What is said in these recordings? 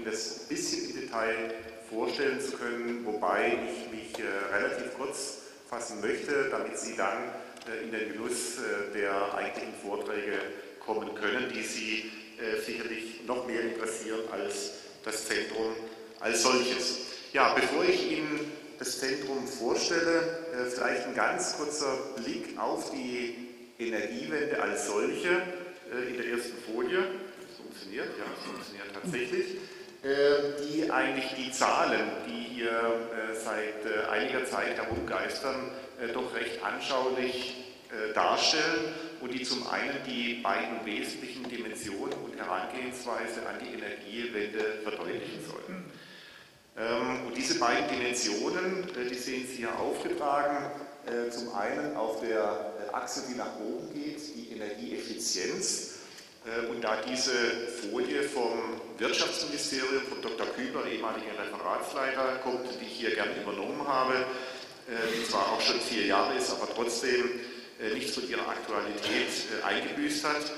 Ihnen das ein bisschen im Detail vorstellen zu können, wobei ich mich relativ kurz fassen möchte, damit Sie dann in den Genuss der eigentlichen Vorträge kommen können, die Sie sicherlich noch mehr interessieren als das Zentrum als solches. Ja, bevor ich Ihnen das Zentrum vorstelle, äh, vielleicht ein ganz kurzer Blick auf die Energiewende als solche äh, in der ersten Folie. Das funktioniert, ja, das funktioniert tatsächlich. Äh, die eigentlich die Zahlen, die hier seit einiger Zeit herumgeistern, doch recht anschaulich darstellen und die zum einen die beiden wesentlichen Dimensionen und Herangehensweise an die Energiewende verdeutlichen sollen. Ähm, und diese beiden Dimensionen, äh, die sehen Sie hier aufgetragen, äh, zum einen auf der äh, Achse, die nach oben geht, die Energieeffizienz. Und da diese Folie vom Wirtschaftsministerium, von Dr. Küber, ehemaliger Referatsleiter, kommt, die ich hier gerne übernommen habe, die zwar auch schon vier Jahre ist, aber trotzdem nicht von ihrer Aktualität eingebüßt hat,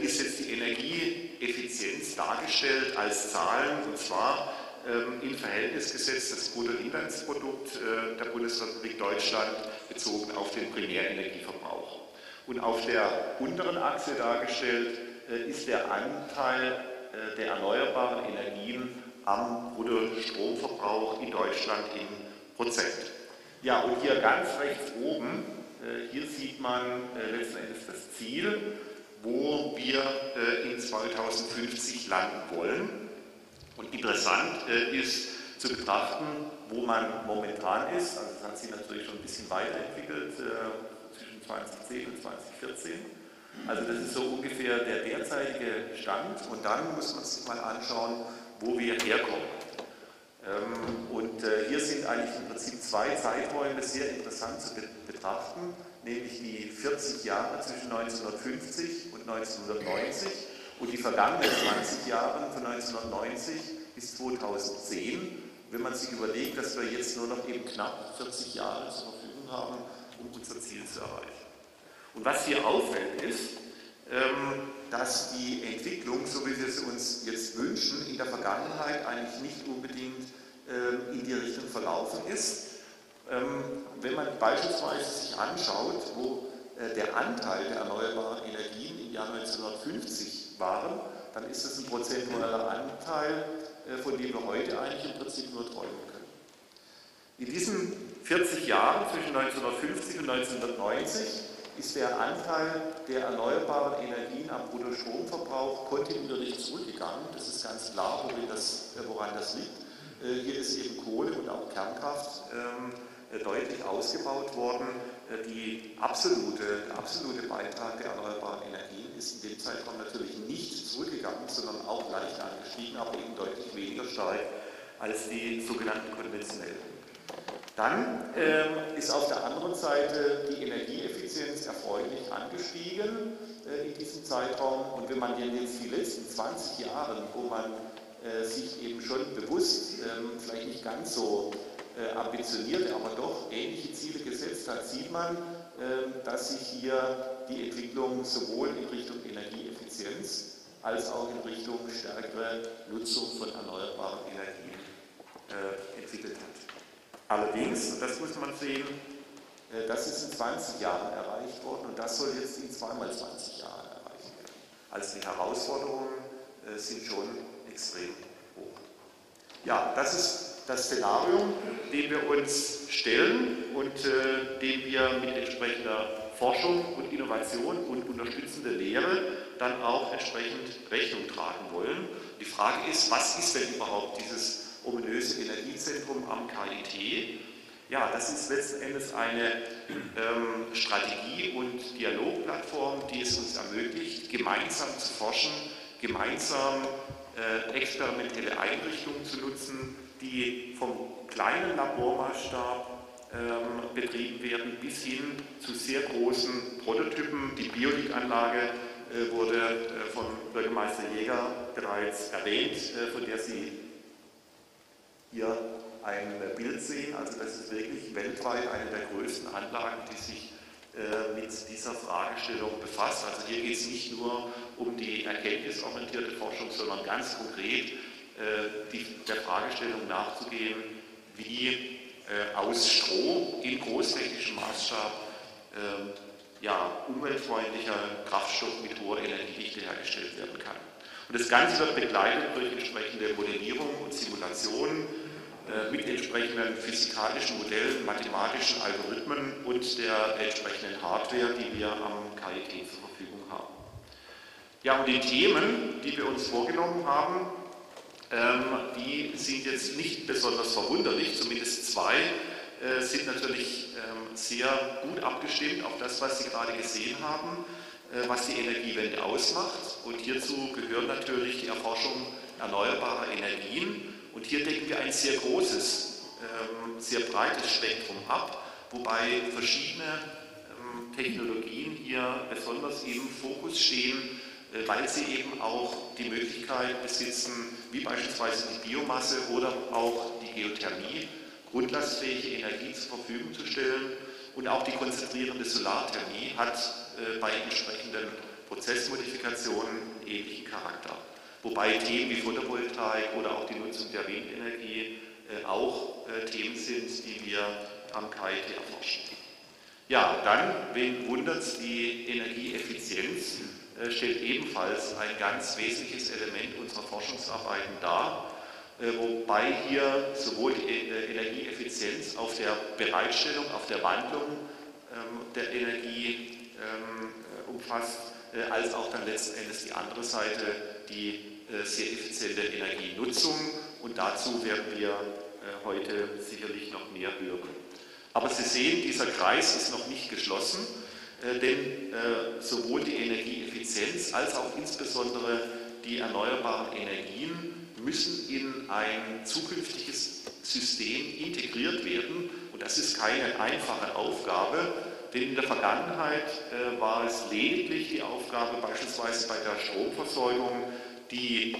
ist jetzt die Energieeffizienz dargestellt als Zahlen, und zwar ähm, in Verhältnis gesetzt das Bruttoinlandsprodukt äh, der Bundesrepublik Deutschland bezogen auf den Primärenergieverbrauch. Und auf der unteren Achse dargestellt äh, ist der Anteil äh, der erneuerbaren Energien am Bruttostromverbrauch in Deutschland in Prozent. Ja, und hier ganz rechts oben, hier sieht man letzten Endes das Ziel, wo wir in 2050 landen wollen. Und interessant äh, ist zu betrachten, wo man momentan ist. Also das hat sich natürlich schon ein bisschen weiterentwickelt äh, zwischen 2010 und 2014. Also das ist so ungefähr der derzeitige Stand. Und dann muss man sich mal anschauen, wo wir herkommen. Ähm, und äh, hier sind eigentlich im Prinzip zwei Zeiträume sehr interessant zu betrachten, nämlich die 40 Jahre zwischen 1950 und 1990 und die vergangenen 20 Jahre von 1990 bis 2010, wenn man sich überlegt, dass wir jetzt nur noch eben knapp 40 Jahre zur Verfügung haben, um unser Ziel zu erreichen. Und was hier auffällt, ist, ähm, dass die Entwicklung, so wie wir es uns jetzt wünschen, in der Vergangenheit eigentlich nicht unbedingt ähm, in die Richtung verlaufen ist. Ähm, wenn man beispielsweise sich anschaut, wo äh, der Anteil der erneuerbaren Energien im Jahr 1950 waren, dann ist es ein prozentualer Anteil, äh, von dem wir heute eigentlich im Prinzip nur träumen können. In diesen 40 Jahren zwischen 1950 und 1990 ist der Anteil der erneuerbaren Energien am Bruttostromverbrauch kontinuierlich zurückgegangen. Das ist ganz klar, woran das, äh, woran das liegt. Äh, hier ist eben Kohle und auch Kernkraft ähm, deutlich ausgebaut worden. Die absolute, der absolute Beitrag der erneuerbaren Energien ist in dem Zeitraum natürlich nicht zurückgegangen, sondern auch leicht angestiegen, aber eben deutlich weniger stark als die sogenannten konventionellen. Dann ähm, ist auf der anderen Seite die Energieeffizienz erfreulich angestiegen äh, in diesem Zeitraum. Und wenn man jetzt die letzten 20 Jahre, wo man äh, sich eben schon bewusst, ähm, vielleicht nicht ganz so äh, ambitionierte, aber doch ähnliche Ziele gesetzt hat, sieht man, ähm, dass sich hier die Entwicklung sowohl in Richtung Energieeffizienz als auch in Richtung stärkere Nutzung von erneuerbaren Energien äh, entwickelt hat. Allerdings, und das muss man sehen, äh, das ist in 20 Jahren erreicht worden und das soll jetzt in zweimal 20 Jahren erreicht werden. Also die Herausforderungen sind schon extrem hoch. Ja, das ist das Szenario, dem wir uns stellen und äh, dem wir mit entsprechender Forschung und Innovation und unterstützende Lehre dann auch entsprechend Rechnung tragen wollen. Die Frage ist, was ist denn überhaupt dieses ominöse Energiezentrum am KIT? Ja, das ist letzten Endes eine ähm, Strategie- und Dialogplattform, die es uns ermöglicht, gemeinsam zu forschen, gemeinsam äh, experimentelle Einrichtungen zu nutzen, die vom kleinen Labormaßstab ähm, betrieben werden bis hin zu sehr großen Prototypen. Die Biolik-Anlage äh, wurde äh, von Bürgermeister Jäger bereits erwähnt, äh, von der Sie hier ein Bild sehen. Also das ist wirklich weltweit eine der größten Anlagen, die sich mit dieser Fragestellung befasst. Also hier geht es nicht nur um die erkenntnisorientierte Forschung, sondern ganz konkret die, der Fragestellung nachzugehen, wie aus Stroh in großtechnischem Maßstab ja, umweltfreundlicher Kraftstoff mit hoher Energiedichte hergestellt werden kann. Und das Ganze wird begleitet durch entsprechende Modellierung und Simulationen äh, mit entsprechenden physikalischen Modellen, mathematischen Algorithmen und der entsprechenden Hardware, die wir am KIT zur Verfügung haben. Ja, und die Themen, die wir uns vorgenommen haben, ähm, die sind jetzt nicht besonders verwunderlich, zumindest zwei äh, sind natürlich ähm, sehr gut abgestimmt auf das, was Sie gerade gesehen haben, äh, was die Energiewende ausmacht. Und hierzu gehört natürlich die Erforschung erneuerbarer Energien. Und hier decken wir ein sehr großes, ähm, sehr breites Spektrum ab, wobei verschiedene ähm, Technologien hier besonders im Fokus stehen, äh, weil sie eben auch die Möglichkeit besitzen, wie beispielsweise die Biomasse oder auch die Geothermie, grundlastfähige Energie zur Verfügung zu stellen. Und auch die konzentrierende Solarthermie hat äh, bei entsprechenden Prozessmodifikationen einen ähnlichen Charakter. Wobei Themen wie Photovoltaik oder auch die Nutzung der Windenergie äh, auch äh, Themen sind, die wir am KIT erforschen. Ja, dann, wen wundert es, die Energieeffizienz äh, stellt ebenfalls ein ganz wesentliches Element unserer Forschungsarbeiten dar. Wobei hier sowohl die Energieeffizienz auf der Bereitstellung, auf der Wandlung ähm, der Energie ähm, äh, umfasst, als auch dann letzten Endes die andere Seite, die sehr effiziente Energienutzung. Und dazu werden wir heute sicherlich noch mehr hören. Aber Sie sehen, dieser Kreis ist noch nicht geschlossen, denn sowohl die Energieeffizienz als auch insbesondere die erneuerbaren Energien müssen in ein zukünftiges System integriert werden. Und das ist keine einfache Aufgabe, denn in der Vergangenheit äh, war es lediglich die Aufgabe, beispielsweise bei der Stromversorgung, die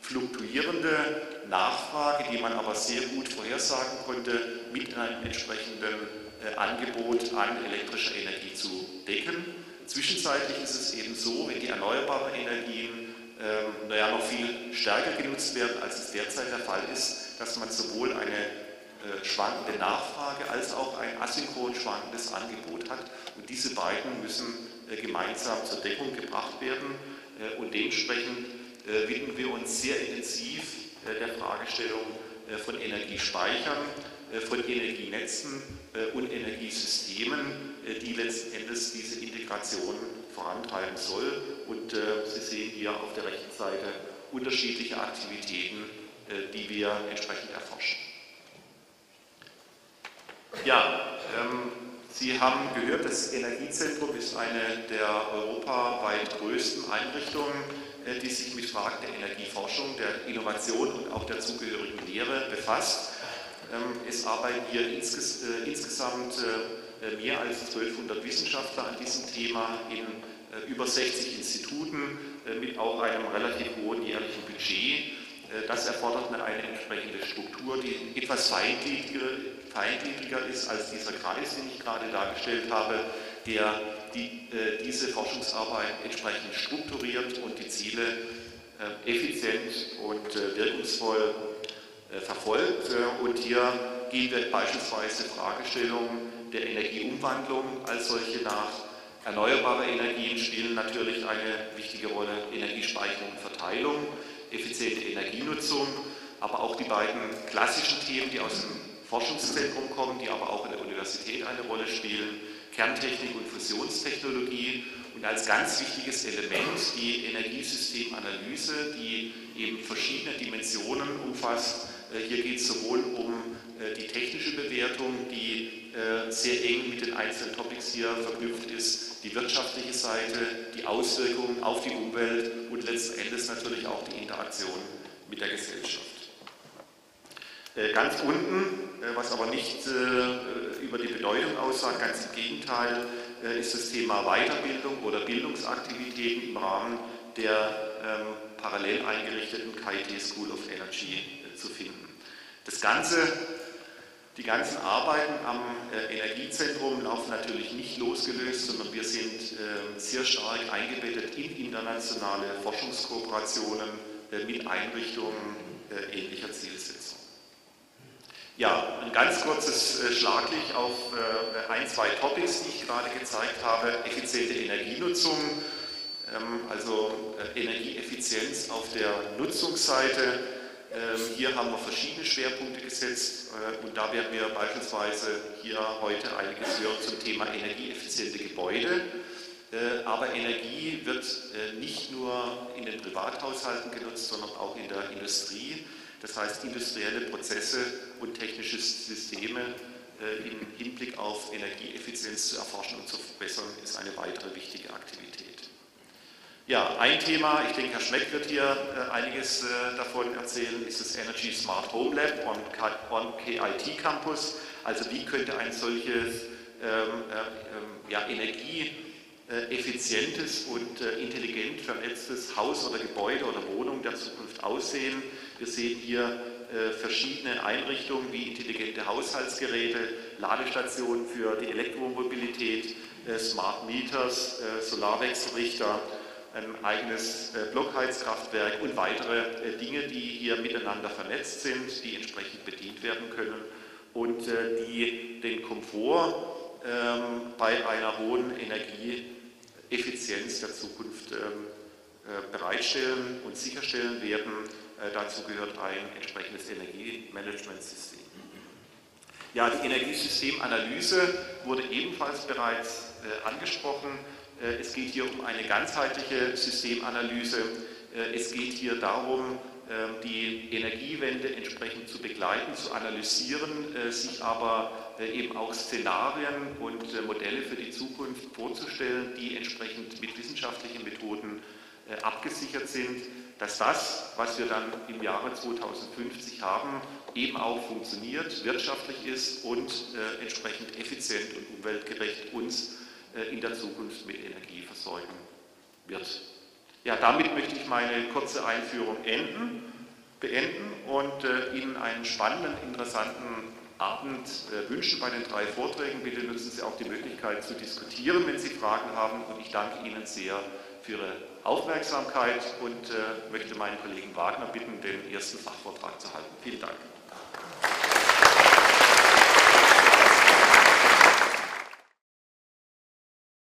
fluktuierende Nachfrage, die man aber sehr gut vorhersagen konnte, mit einem entsprechenden äh, Angebot an elektrischer Energie zu decken. Zwischenzeitlich ist es eben so, wenn die erneuerbaren Energien ähm, naja, noch viel stärker genutzt werden, als es derzeit der Fall ist, dass man sowohl eine schwankende Nachfrage als auch ein asynchron schwankendes Angebot hat. Und diese beiden müssen äh, gemeinsam zur Deckung gebracht werden. Äh, und dementsprechend äh, widmen wir uns sehr intensiv äh, der Fragestellung äh, von Energiespeichern, von Energienetzen und Energiesystemen, die letzten Endes diese Integration vorantreiben soll. Und äh, Sie sehen hier auf der rechten Seite unterschiedliche Aktivitäten, äh, die wir entsprechend erforschen. Ja, ähm, Sie haben gehört, das Energiezentrum ist eine der europaweit größten Einrichtungen, äh, die sich mit Fragen der Energieforschung, der Innovation und auch der zugehörigen Lehre befasst. Ähm, es arbeiten hier insges äh, insgesamt äh, mehr als 1200 Wissenschaftler an diesem Thema in äh, über 60 Instituten äh, mit auch einem relativ hohen jährlichen Budget. Äh, das erfordert eine entsprechende Struktur, die etwas feingliedriger, feingliedriger ist als dieser Kreis, den ich gerade dargestellt habe, der die, diese Forschungsarbeit entsprechend strukturiert und die Ziele effizient und wirkungsvoll verfolgt. Und hier gehen wir beispielsweise Fragestellungen der Energieumwandlung als solche nach, Erneuerbare Energien spielen natürlich eine wichtige Rolle, Energiespeicherung und Verteilung, effiziente Energienutzung, aber auch die beiden klassischen Themen, die aus dem Forschungszentrum kommen, die aber auch in der Universität eine Rolle spielen, Kerntechnik und Fusionstechnologie und als ganz wichtiges Element die Energiesystemanalyse, die eben verschiedene Dimensionen umfasst. Äh, hier geht es sowohl um äh, die technische Bewertung, die äh, sehr eng mit den einzelnen Topics hier verknüpft ist, die wirtschaftliche Seite, die Auswirkungen auf die Umwelt und letzten Endes natürlich auch die Interaktion mit der Gesellschaft. Ganz unten, was aber nicht äh, über die Bedeutung aussagt, ganz im Gegenteil, ist das Thema Weiterbildung oder Bildungsaktivitäten im Rahmen der ähm, parallel eingerichteten KIT School of Energy zu finden. Das Ganze Die ganzen Arbeiten am äh, Energiezentrum laufen natürlich nicht losgelöst, sondern wir sind äh, sehr stark eingebettet in internationale Forschungskooperationen äh, mit Einrichtungen äh, ähnlicher Zielsetzung. Ja, ein ganz kurzes äh, Schlaglicht auf äh, ein, zwei Topics, die ich gerade gezeigt habe. Effiziente Energienutzung, ähm, also Energieeffizienz auf der Nutzungsseite ähm, hier haben wir verschiedene Schwerpunkte gesetzt äh, und da werden wir beispielsweise hier heute einiges hören zum Thema energieeffiziente Gebäude. Äh, aber Energie wird äh, nicht nur in den Privathaushalten genutzt, sondern auch in der Industrie. Das heißt, industrielle Prozesse und technische Systeme im Hinblick auf Energieeffizienz zu erforschen und zu verbessern, ist eine weitere wichtige Aktivität. Ja, ein Thema, ich denke, Herr Schmeck wird hier äh, einiges äh, davon erzählen, ist das Energy Smart Home Lab on, on KIT Campus. Also wie könnte ein solches ähm, äh, ja, energieeffizientes und äh, intelligent vernetztes Haus oder Gebäude oder Wohnung der Zukunft aussehen. Wir sehen hier äh, verschiedene Einrichtungen wie intelligente Haushaltsgeräte, Ladestationen für die Elektromobilität, äh, Smart Meters, Solarwechselrichter, ein eigenes äh, Blockheizkraftwerk und weitere äh, Dinge, die hier miteinander vernetzt sind, die entsprechend bedient werden können und äh, die den Komfort ähm, bei einer hohen Energieeffizienz der Zukunft ähm, bereitstellen und sicherstellen werden. Dazu gehört ein entsprechendes Energiemanagementsystem. Ja, die Energiesystemanalyse wurde ebenfalls bereits angesprochen. Äh, es geht hier um eine ganzheitliche Systemanalyse. Äh, es geht hier darum, ähm, die Energiewende entsprechend zu begleiten, zu analysieren, äh, sich aber eben auch Szenarien und Modelle für die Zukunft vorzustellen, die entsprechend mit wissenschaftlichen Methoden abgesichert sind, dass das, was wir dann im Jahre 2050 haben, eben auch funktioniert, wirtschaftlich ist und entsprechend effizient und umweltgerecht uns äh, in der Zukunft mit Energie versorgen wird. Ja, damit möchte ich meine kurze Einführung enden, beenden und äh, Ihnen einen spannenden, interessanten Abend äh, wünschen bei den drei Vorträgen. Bitte nutzen Sie auch die Möglichkeit zu diskutieren, wenn Sie Fragen haben. Und ich danke Ihnen sehr für Ihre Aufmerksamkeit und äh, möchte meinen Kollegen Wagner bitten, den ersten Fachvortrag zu halten. Vielen Dank.